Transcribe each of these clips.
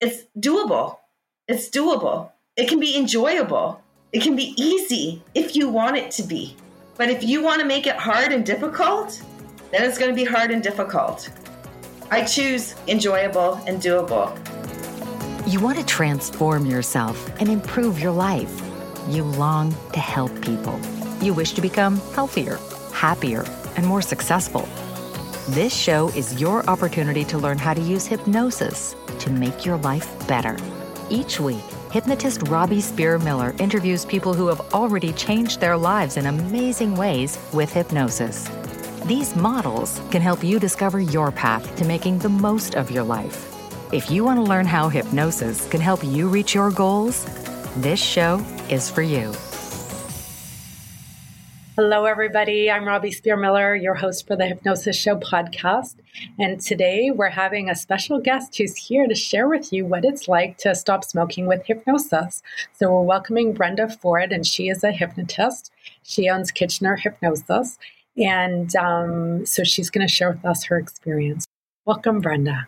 it's doable. It's doable. It can be enjoyable. It can be easy if you want it to be. But if you want to make it hard and difficult, then it's going to be hard and difficult. I choose enjoyable and doable. You want to transform yourself and improve your life. You long to help people. You wish to become healthier, happier, and more successful. This show is your opportunity to learn how to use hypnosis to make your life better. Each week, hypnotist Robbie Spear Miller interviews people who have already changed their lives in amazing ways with hypnosis. These models can help you discover your path to making the most of your life. If you want to learn how hypnosis can help you reach your goals, this show is for you. Hello, everybody. I'm Robbie Spear-Miller, your host for the Hypnosis Show podcast. And today we're having a special guest who's here to share with you what it's like to stop smoking with hypnosis. So we're welcoming Brenda Ford, and she is a hypnotist. She owns Kitchener Hypnosis. And um, so she's going to share with us her experience. Welcome, Brenda.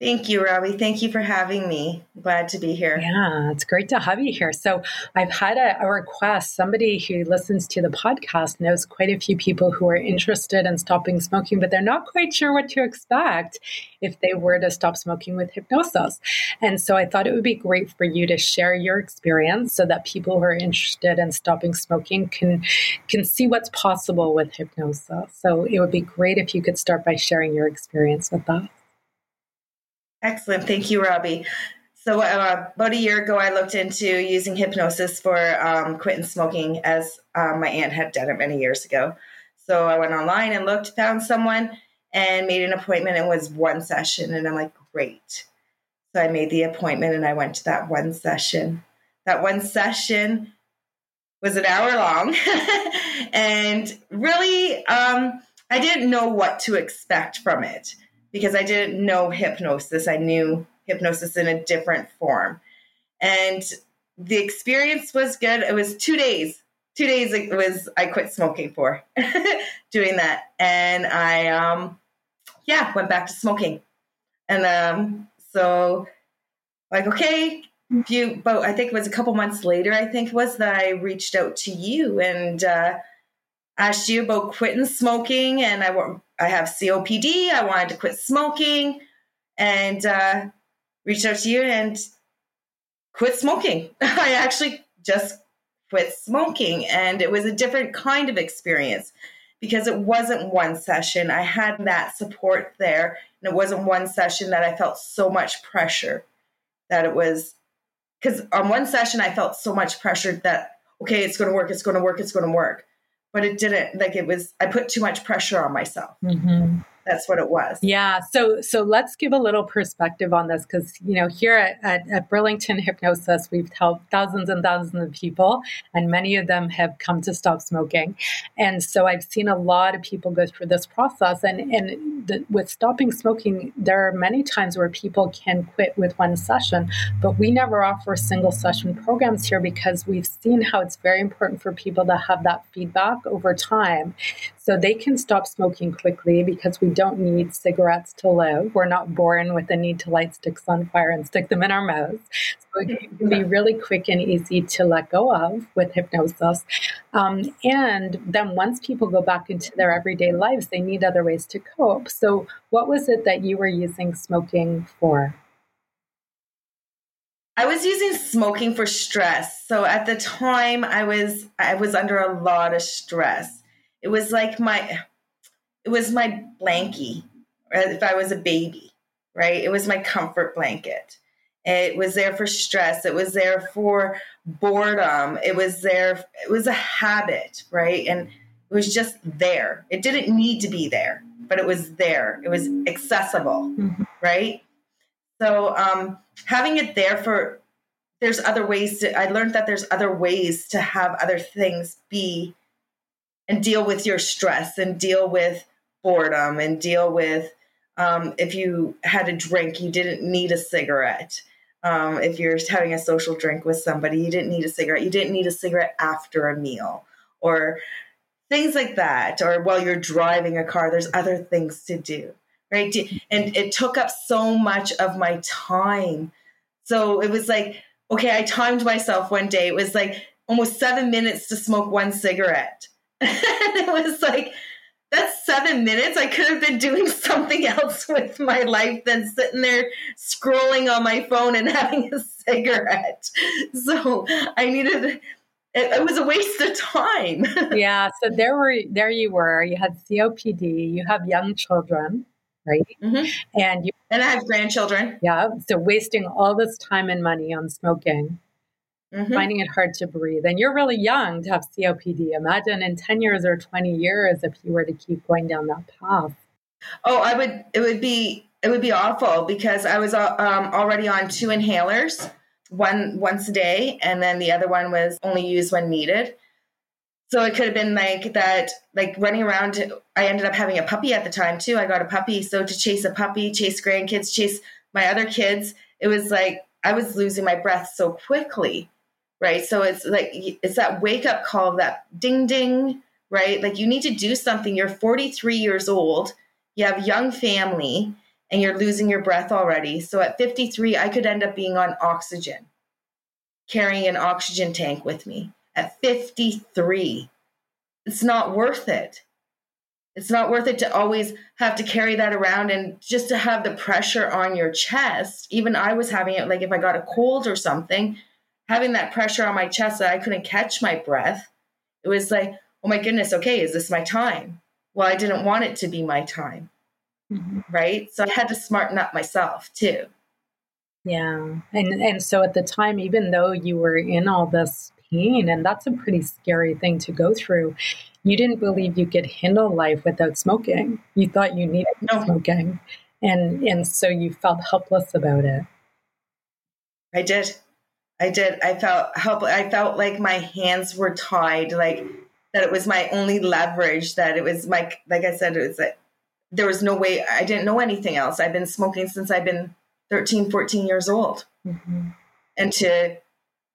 Thank you, Robbie. Thank you for having me. Glad to be here. Yeah, it's great to have you here. So, I've had a, a, request. Somebody who listens to the podcast knows quite a few people who are interested in stopping smoking, but they're not quite sure what to expect if they were to stop smoking with hypnosis. And so, I thought it would be great for you to share your experience so that people who are interested in stopping smoking can can see what's possible with hypnosis. So, it would be great if you could start by sharing your experience with us. Excellent. Thank you, Robbie. So, uh, about a year ago, I looked into using hypnosis for um, quitting smoking as um, my aunt had done it many years ago. So, I went online and looked, found someone, and made an appointment. It was one session, and I'm like, great. So, I made the appointment and I went to that one session. That one session was an hour long, and really, um, I didn't know what to expect from it because I didn't know hypnosis. I knew hypnosis in a different form. And the experience was good. It was two days. Two days it was I quit smoking for doing that. And I um yeah, went back to smoking. And um so like okay, you but I think it was a couple months later, I think was that I reached out to you and uh asked you about quitting smoking and I I have COPD. I wanted to quit smoking and uh, reached out to you and quit smoking. I actually just quit smoking and it was a different kind of experience because it wasn't one session. I had that support there and it wasn't one session that I felt so much pressure that it was because on one session I felt so much pressure that okay, it's going to work, it's going to work, it's going to work but it didn't like it was i put too much pressure on myself. Mm-hmm that's what it was. Yeah. So so let's give a little perspective on this because you know here at, at, at, Burlington Hypnosis we've helped thousands and thousands of people, and many of them have come to stop smoking. And so I've seen a lot of people go through this process. And and the, with stopping smoking, there are many times where people can quit with one session, but we never offer single session programs here because we've seen how it's very important for people to have that feedback over time, so they can stop smoking quickly because we don't need cigarettes to live. We're not born with the need to light sticks on fire and stick them in our mouths. So it can be really quick and easy to let go of with hypnosis. Um, and then once people go back into their everyday lives, they need other ways to cope. So, what was it that you were using smoking for? I was using smoking for stress. So at the time I was I was under a lot of stress. It was like my it was my blankie if I was a baby, right? It was my comfort blanket. It was there for stress. It was there for boredom. It was there. It was a habit, right? And it was just there. It didn't need to be there, but it was there. It was accessible, mm-hmm. right? So um, having it there for there's other ways to. I learned that there's other ways to have other things be and deal with your stress and deal with boredom and deal with um, if you had a drink, you didn't need a cigarette. Um, if you're having a social drink with somebody, you didn't need a cigarette. You didn't need a cigarette after a meal or things like that. Or while you're driving a car, there's other things to do. right? And it took up so much of my time. So it was like, okay, I timed myself one day. It was like almost seven minutes to smoke one cigarette. and it was like, that's seven minutes. I could have been doing something else with my life than sitting there scrolling on my phone and having a cigarette. So I needed it, it was a waste of time. yeah. So there were there you were. You had COPD. You have young children, right? Mm-hmm. And you and I have grandchildren. Yeah. So wasting all this time and money on smoking mm-hmm. finding it hard to breathe. And you're really young to have COPD. Imagine in 10 years or 20 years if you were to keep going down that path. Oh, I would, it would be, it would be awful because I was uh, um, already on two inhalers, one once a day, and then the other one was only used when needed. So it could have been like that, like running around. I ended up having a puppy at the time too. I got a puppy. So to chase a puppy, chase grandkids, chase my other kids, it was like I was losing my breath so quickly right? So it's like it's that wake up call, that ding ding, right? Like you need to do something. You're 43 years old, you have young family, and you're losing your breath already. So at 53, I could end up being on oxygen, carrying an oxygen tank with me. At 53, it's not worth it. It's not worth it to always have to carry that around and just to have the pressure on your chest. Even I was having it, like if I got a cold or something, having that pressure on my chest that I couldn't catch my breath, it was like, oh my goodness, okay, is this my time? Well, I didn't want it to be my time. Mm-hmm. Right. So I had to smarten up myself too. Yeah. And and so at the time, even though you were in all this pain, and that's a pretty scary thing to go through, you didn't believe you could handle life without smoking. You thought you needed no. smoking. And and so you felt helpless about it. I did. I did. I felt help. I felt like my hands were tied, like that it was my only leverage. That it was my, like I said, it was that there was no way. I didn't know anything else. I've been smoking since I've been 13, 14 years old, mm-hmm. and to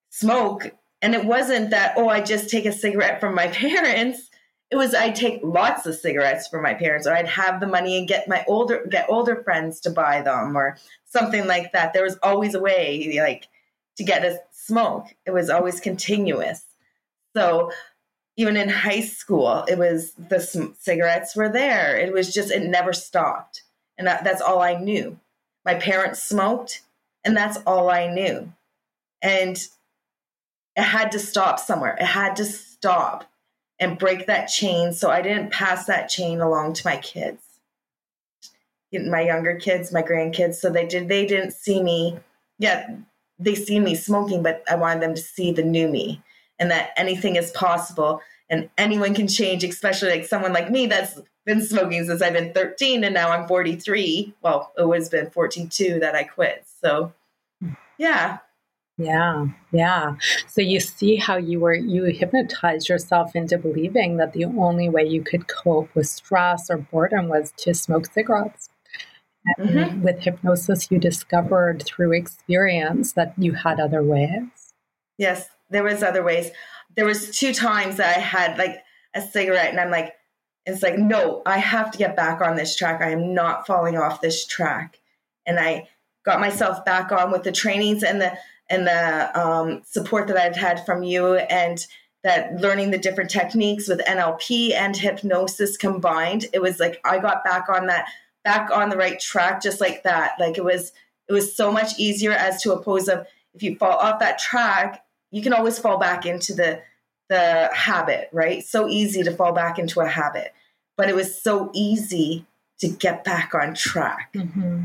smoke, and it wasn't that oh, I just take a cigarette from my parents. It was I take lots of cigarettes from my parents, or I'd have the money and get my older get older friends to buy them, or something like that. There was always a way, like to get a smoke. It was always continuous. So even in high school, it was the cigarettes were there. It was just, it never stopped. And that, that's all I knew. My parents smoked, and that's all I knew. And it had to stop somewhere. It had to stop and break that chain so I didn't pass that chain along to my kids. My younger kids, my grandkids, so they did they didn't see me. Yeah, they see me smoking, but I wanted them to see the new me and that anything is possible and anyone can change, especially like someone like me that's been smoking since I've been 13 and now I'm 43. Well, it was been 42 that I quit. So, yeah. Yeah, yeah. So you see how you were you hypnotized yourself into believing that the only way you could cope with stress or boredom was to smoke cigarettes. Mm-hmm. With hypnosis, you discovered through experience that you had other ways. Yes, there was other ways. There was two times that I had like a cigarette, and I'm like, it's like, no, I have to get back on this track. I am not falling off this track. And I got myself back on with the trainings and the and the um, support that I've had from you and that learning the different techniques with NLP and hypnosis combined. It was like I got back on that back on the right track just like that. Like it was it was so much easier as to oppose of if you fall off that track, you can always fall back into the the habit, right? So easy to fall back into a habit. But it was so easy to get back on track. Mm-hmm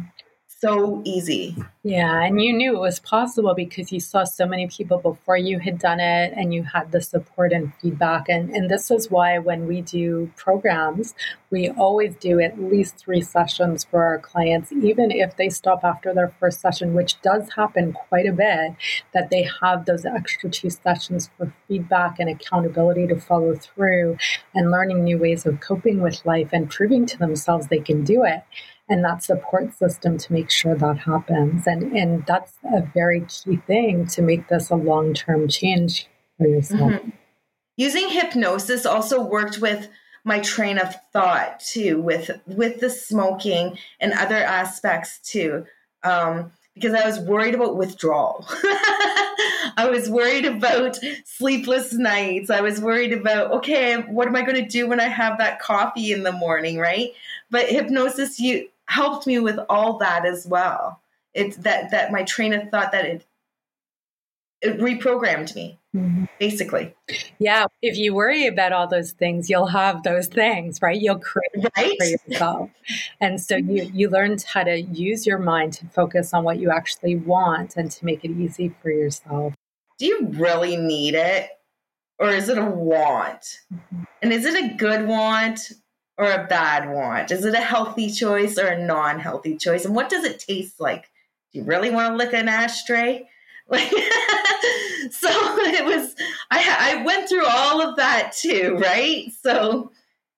so easy. Yeah, and you knew it was possible because you saw so many people before you had done it and you had the support and feedback. And, and this is why when we do programs, we always do at least three sessions for our clients, even if they stop after their first session, which does happen quite a bit, that they have those extra two sessions for feedback and accountability to follow through and learning new ways of coping with life and proving to themselves they can do it and that support system to make sure that happens. And, and that's a very key thing to make this a long term change for yourself. Mm-hmm. Using hypnosis also worked with my train of thought too with with the smoking and other aspects too. Um, because I was worried about withdrawal. I was worried about sleepless nights. I was worried about, okay, what am I going to do when I have that coffee in the morning, right? But hypnosis you helped me with all that as well. It's that that my train of thought that it it reprogrammed me mm-hmm. basically yeah if you worry about all those things you'll have those things right you'll create right? for yourself and so you you learned how to use your mind to focus on what you actually want and to make it easy for yourself do you really need it or is it a want mm-hmm. and is it a good want or a bad want is it a healthy choice or a non-healthy choice and what does it taste like do you really want to lick an ashtray like, so it was, I, I went through all of that too, right? So,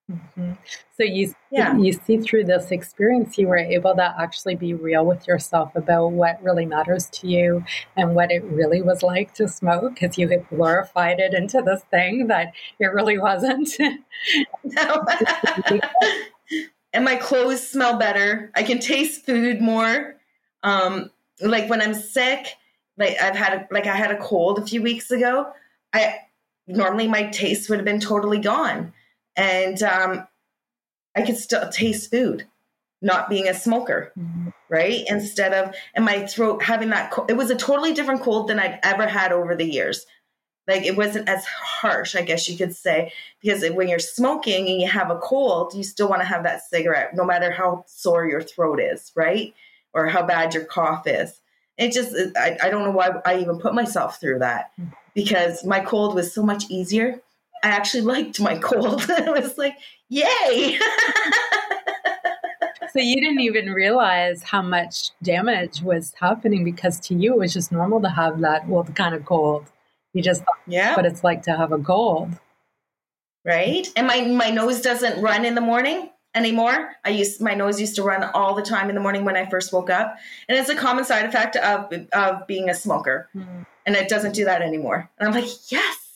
mm-hmm. So you, yeah. you see through this experience, you were able to actually be real with yourself about what really matters to you and what it really was like to smoke because you had glorified it into this thing that it really wasn't. and my clothes smell better. I can taste food more. Um, like when I'm sick, like I've had a, like I had a cold a few weeks ago. I normally my taste would have been totally gone, and um, I could still taste food, not being a smoker, mm-hmm. right? Instead of and my throat having that, it was a totally different cold than I've ever had over the years. Like it wasn't as harsh, I guess you could say, because when you're smoking and you have a cold, you still want to have that cigarette, no matter how sore your throat is, right? Or how bad your cough is it just I, I don't know why I even put myself through that because my cold was so much easier. I actually liked my cold. it was like, yay. so you didn't even realize how much damage was happening because to you it was just normal to have that well kind of cold. You just thought, yeah, what it's like to have a cold. Right? And my my nose doesn't run in the morning anymore. I used my nose used to run all the time in the morning when I first woke up, and it's a common side effect of of being a smoker. Mm. And it doesn't do that anymore. And I'm like, yes,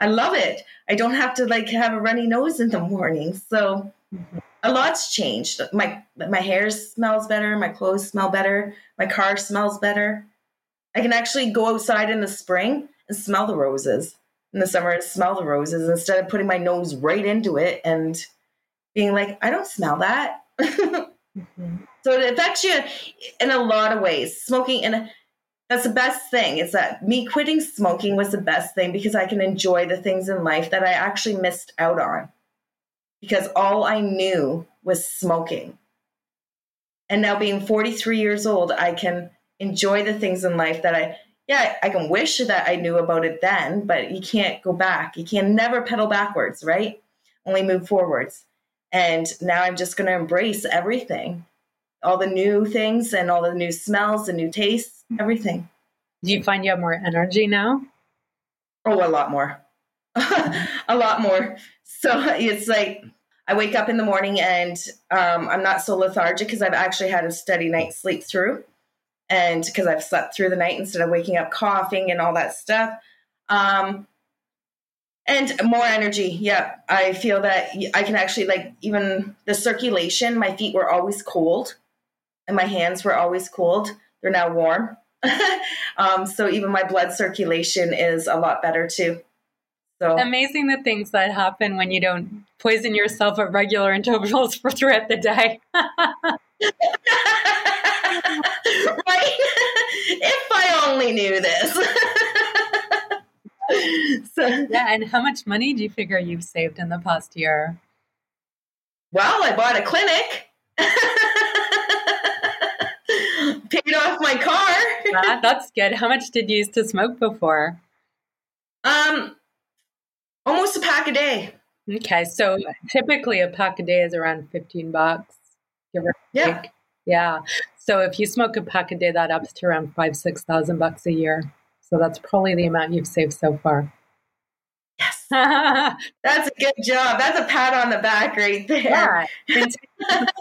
I love it. I don't have to like have a runny nose in the morning. So mm-hmm. a lot's changed. My my hair smells better. My clothes smell better. My car smells better. I can actually go outside in the spring and smell the roses. In the summer, and smell the roses instead of putting my nose right into it and being like, I don't smell that. mm-hmm. So it affects you in a lot of ways. Smoking, and that's the best thing. Is that me quitting smoking was the best thing because I can enjoy the things in life that I actually missed out on because all I knew was smoking. And now being 43 years old, I can enjoy the things in life that I yeah, I can wish that I knew about it then, but you can't go back. You can never pedal backwards, right? Only move forwards. And now I'm just going to embrace everything all the new things and all the new smells and new tastes, everything. Do you find you have more energy now? Oh, a lot more. a lot more. So it's like I wake up in the morning and um, I'm not so lethargic because I've actually had a steady night's sleep through. And because I've slept through the night instead of waking up coughing and all that stuff. Um, and more energy yeah i feel that i can actually like even the circulation my feet were always cold and my hands were always cold they're now warm um, so even my blood circulation is a lot better too so amazing the things that happen when you don't poison yourself at regular intervals for throughout the day right if i only knew this so yeah, and how much money do you figure you've saved in the past year? Well, I bought a clinic. Paid off my car. that's good. How much did you use to smoke before? Um, almost a pack a day. Okay, so typically a pack a day is around fifteen bucks. yeah, yeah. So if you smoke a pack a day, that ups to around five six thousand bucks a year. So that's probably the amount you've saved so far. Yes. that's a good job. That's a pat on the back right there. Yeah. It's,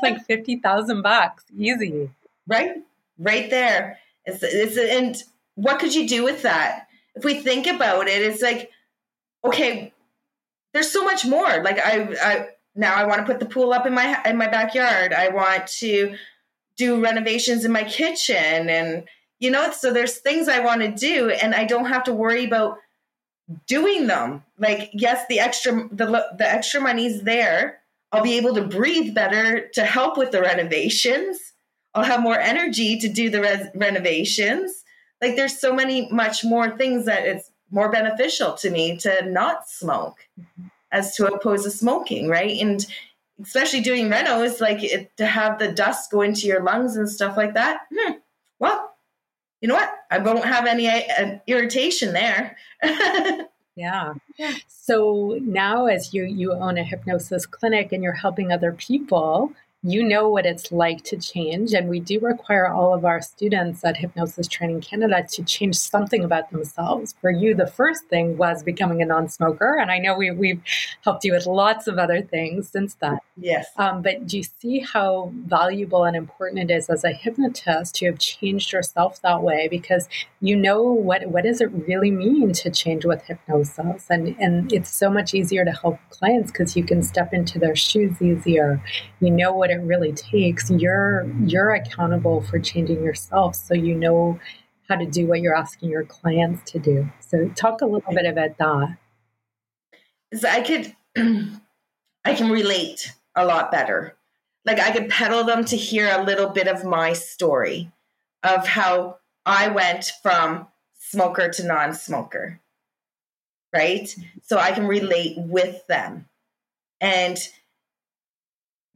like 50,000 bucks. Easy. Right? Right there. It's, it's, and what could you do with that? If we think about it, it's like, okay, there's so much more. Like I, I, now I want to put the pool up in my in my backyard. I want to do renovations in my kitchen and you know so there's things I want to do and I don't have to worry about doing them. Like yes, the extra the the extra money's there. I'll be able to breathe better to help with the renovations. I'll have more energy to do the res- renovations. Like there's so many much more things that it's more beneficial to me to not smoke mm-hmm. as to oppose to smoking, right? And especially doing renos, like it, to have the dust go into your lungs and stuff like that. Hmm, well, you know what? I won't have any uh, irritation there. yeah. So now, as you you own a hypnosis clinic and you're helping other people, you know what it's like to change. And we do require all of our students at Hypnosis Training Canada to change something about themselves. For you, the first thing was becoming a non smoker. And I know we, we've helped you with lots of other things since then. Yes. Um, but do you see how valuable and important it is as a hypnotist to have changed yourself that way? Because you know what, what does it really mean to change with hypnosis? And, and it's so much easier to help clients because you can step into their shoes easier. You know what it really takes you're you're accountable for changing yourself so you know how to do what you're asking your clients to do. So talk a little bit about that. So i could i can relate a lot better. Like i could pedal them to hear a little bit of my story of how i went from smoker to non-smoker right? So i can relate with them. And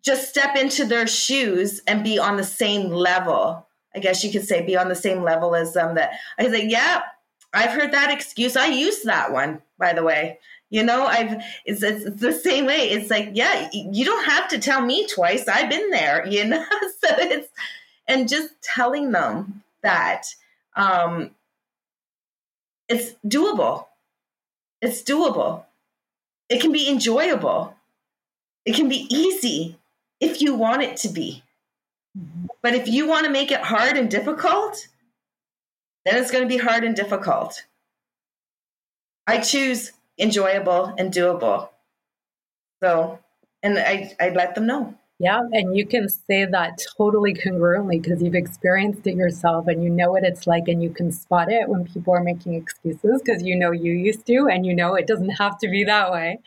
just step into their shoes and be on the same level. I guess you could say be on the same level as them. That I say, yeah, I've heard that excuse. I used that one, by the way. You know, I've it's, it's the same way. It's like, yeah, you don't have to tell me twice. I've been there. You know, so it's and just telling them that um, it's doable. It's doable. It can be enjoyable. It can be easy if you want it to be. But if you want to make it hard and difficult, then it's going to be hard and difficult. I choose enjoyable and doable. So, and I, I let them know. Yeah, and you can say that totally congruently because you've experienced it yourself and you know what it's like and you can spot it when people are making excuses because you know you used to and you know it doesn't have to be that way.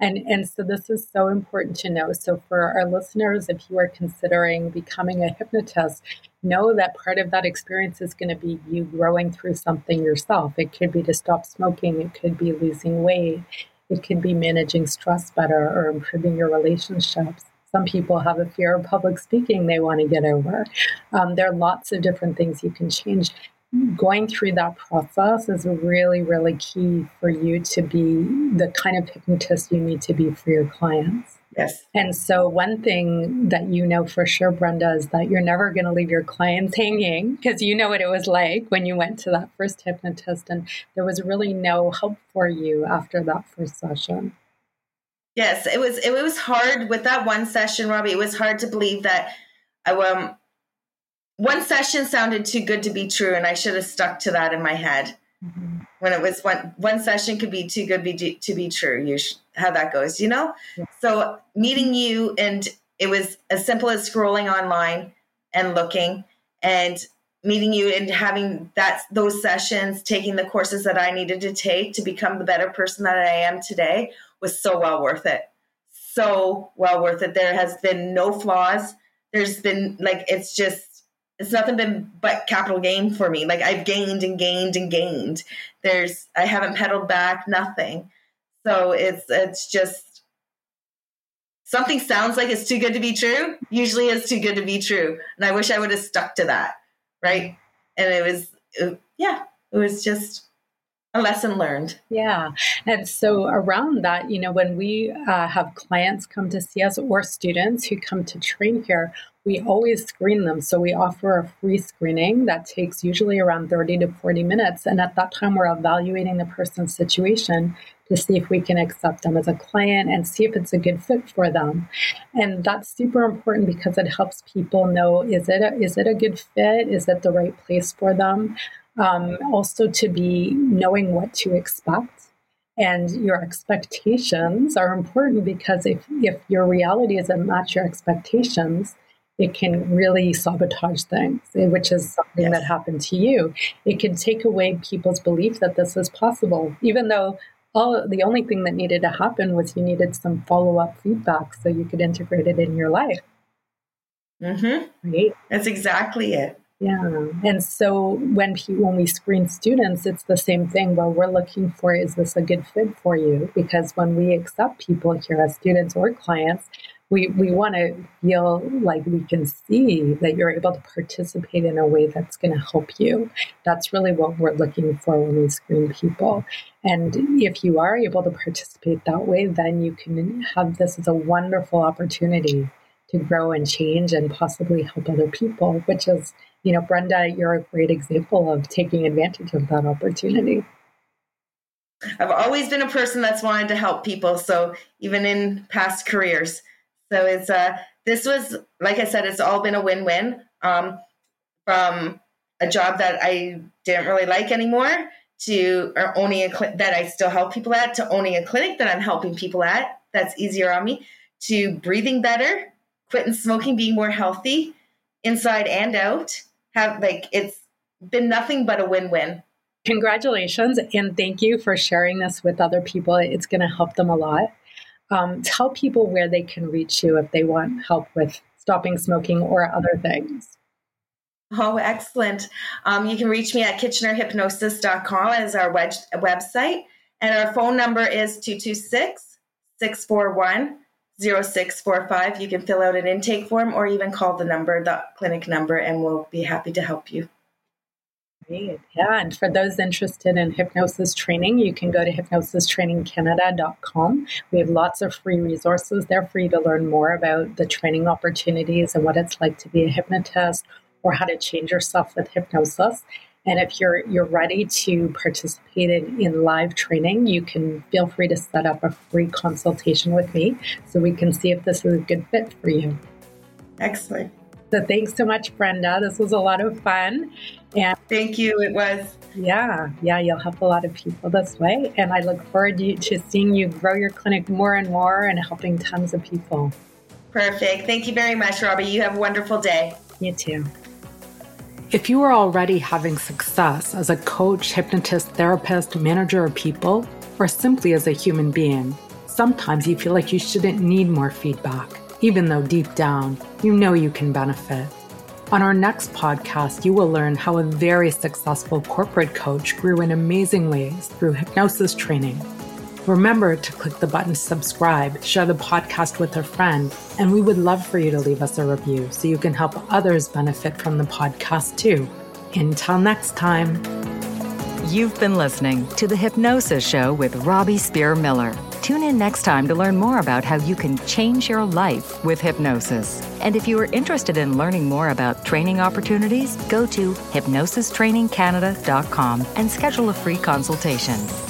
And and so this is so important to know. So for our listeners if you are considering becoming a hypnotist, know that part of that experience is going to be you growing through something yourself. It could be to stop smoking, it could be losing weight, it could be managing stress better or improving your relationships some people have a fear of public speaking they want to get over. Um, there are lots of different things you can change. Going through that process is really, really key for you to be the kind of hypnotist you need to be for your clients. Yes. And so, one thing that you know for sure, Brenda, is that you're never going to leave your clients hanging because you know what it was like when you went to that first hypnotist, and there was really no help for you after that first session. Yes, it was. It was hard with that one session, Robbie. It was hard to believe that I um one session sounded too good to be true, and I should have stuck to that in my head. Mm-hmm. When it was one one session could be too good be, to be true. You sh- how that goes, you know. Yeah. So meeting you, and it was as simple as scrolling online and looking, and meeting you and having that those sessions, taking the courses that I needed to take to become the better person that I am today was so well worth it. So well worth it. There has been no flaws. There's been like it's just it's nothing been but capital gain for me. Like I've gained and gained and gained. There's I haven't pedaled back, nothing. So it's it's just something sounds like it's too good to be true. Usually it's too good to be true. And I wish I would have stuck to that. Right. And it was it, yeah, it was just a lesson learned. Yeah. And so around that, you know, when we uh, have clients come to see us or students who come to train here, we always screen them. So we offer a free screening that takes usually around 30 to 40 minutes. And at that time, we're evaluating the person's situation to see if we can accept them as a client and see if it's a good fit for them. And that's super important because it helps people know is it a, is it a good fit? Is it the right place for them? Um, also to be knowing what to expect And your expectations are important because if, if your reality doesn't match your expectations, it can really sabotage things, eh, which is something yes. that happened to you. It can take away people's belief that this is possible, even though all the only thing that needed to happen was you needed some follow up feedback so you could integrate it in your life. Mm-hmm. Right. That's exactly it. Yeah. And so when when we screen students, it's the same thing. What we're looking for is this a good fit for you? Because when we accept people here as students or clients, we, we want to feel like we can see that you're able to participate in a way that's going to help you. That's really what we're looking for when we screen people. And if you are able to participate that way, then you can have this as a wonderful opportunity to grow and change and possibly help other people, which is, you know, Brenda, you're a great example of taking advantage of that opportunity. I've always been a person that's wanted to help people. So even in past careers. So it's uh this was like I said, it's all been a win-win. Um from a job that I didn't really like anymore to or owning a cl- that I still help people at to owning a clinic that I'm helping people at that's easier on me to breathing better quitting smoking, being more healthy inside and out. Have like it's been nothing but a win-win. Congratulations and thank you for sharing this with other people. It's going to help them a lot. Um, tell people where they can reach you if they want help with stopping smoking or other things. Oh, excellent. Um, you can reach me at kitchenerhypnosis.com as our web- website. And our phone number is 226 641 0645. You can fill out an intake form or even call the number, the clinic number, and we'll be happy to help you. Yeah. And for those interested in hypnosis training, you can go to hypnosistrainingcanada.com. We have lots of free resources there for you to learn more about the training opportunities and what it's like to be a hypnotist or how to change yourself with hypnosis. And if you're you're ready to participate in, in live training, you can feel free to set up a free consultation with me so we can see if this is a good fit for you. Excellent. So thanks so much, Brenda. This was a lot of fun. And thank you. It was. Yeah, yeah, you'll help a lot of people this way. And I look forward to, to seeing you grow your clinic more and more and helping tons of people. Perfect. Thank you very much, Robbie. You have a wonderful day. You too. If you are already having success as a coach, hypnotist, therapist, manager of people, or simply as a human being, sometimes you feel like you shouldn't need more feedback, even though deep down you know you can benefit. On our next podcast, you will learn how a very successful corporate coach grew in amazing ways through hypnosis training Remember to click the button to subscribe, share the podcast with a friend, and we would love for you to leave us a review so you can help others benefit from the podcast too. Until next time. You've been listening to The Hypnosis Show with Robbie Spear Miller. Tune in next time to learn more about how you can change your life with hypnosis. And if you are interested in learning more about training opportunities, go to hypnosistrainingcanada.com and schedule a free consultation.